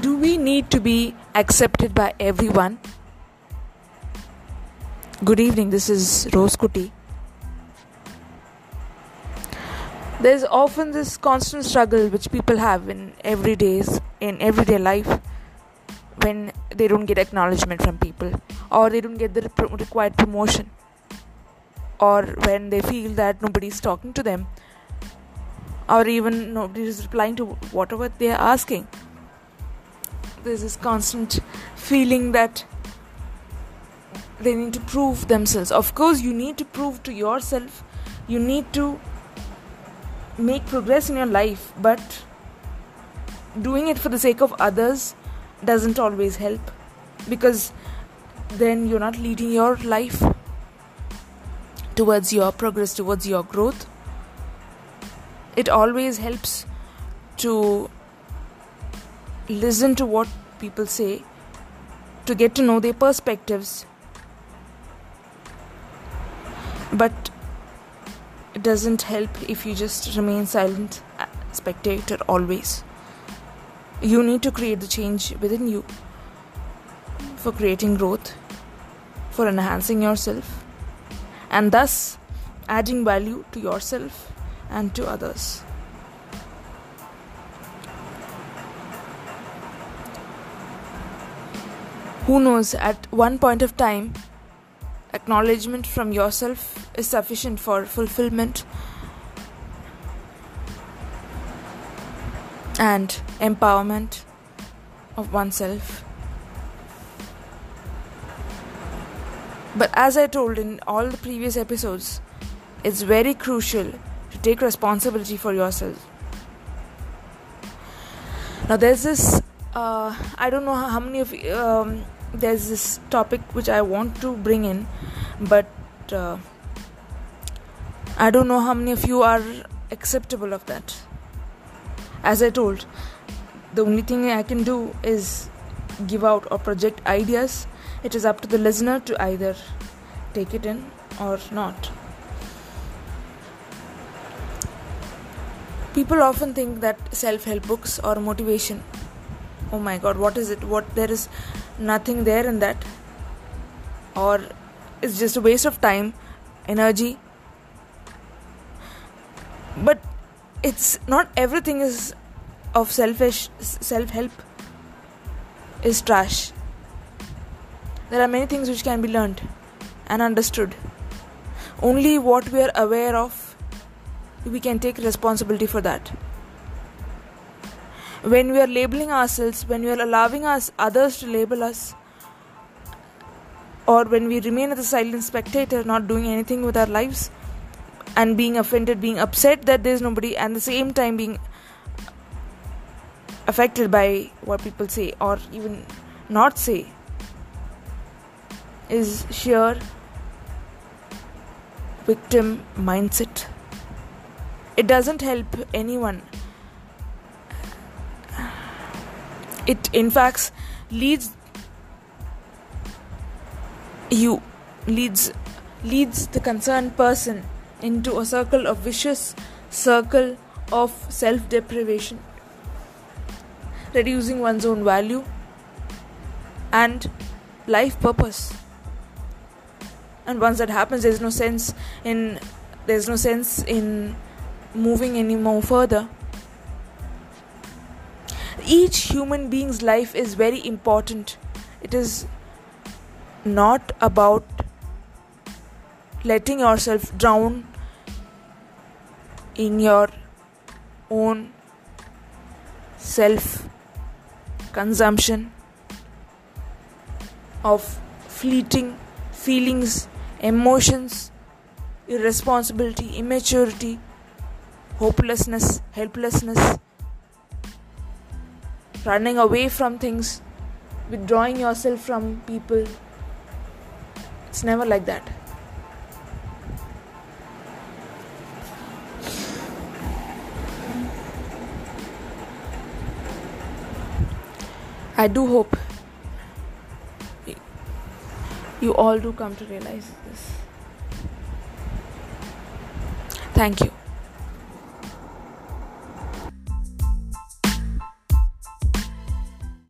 Do we need to be accepted by everyone? Good evening, this is Rose Kuti. There's often this constant struggle which people have in everyday's in everyday life when they don't get acknowledgement from people or they don't get the required promotion or when they feel that nobody's talking to them or even nobody is replying to whatever they are asking there's this constant feeling that they need to prove themselves. Of course you need to prove to yourself you need to make progress in your life but doing it for the sake of others doesn't always help because then you're not leading your life towards your progress towards your growth. It always helps to listen to what people say to get to know their perspectives but it doesn't help if you just remain silent uh, spectator always you need to create the change within you for creating growth for enhancing yourself and thus adding value to yourself and to others. Who knows, at one point of time, acknowledgement from yourself is sufficient for fulfillment and empowerment of oneself. But as I told in all the previous episodes, it's very crucial to take responsibility for yourself. Now, there's this, uh, I don't know how many of um, there's this topic which I want to bring in, but uh, I don't know how many of you are acceptable of that. As I told, the only thing I can do is give out or project ideas it is up to the listener to either take it in or not. People often think that self help books or motivation. Oh my god, what is it? What there is nothing there in that. Or it's just a waste of time, energy. But it's not everything is of selfish self help is trash there are many things which can be learned and understood. Only what we are aware of, we can take responsibility for that. When we are labeling ourselves, when we are allowing us others to label us, or when we remain as a silent spectator, not doing anything with our lives, and being offended, being upset that there is nobody, and the same time being affected by what people say or even not say is sheer victim mindset. It doesn't help anyone. It, in fact, leads you leads leads the concerned person into a circle of vicious circle of self deprivation reducing one's own value and life purpose. And once that happens there's no sense in there's no sense in moving any more further each human being's life is very important. It is not about letting yourself drown in your own self consumption of fleeting feelings emotions, irresponsibility, immaturity, hopelessness, helplessness, running away from things, withdrawing yourself from people. It's never like that. I do hope you all do come to realize this. Thank you.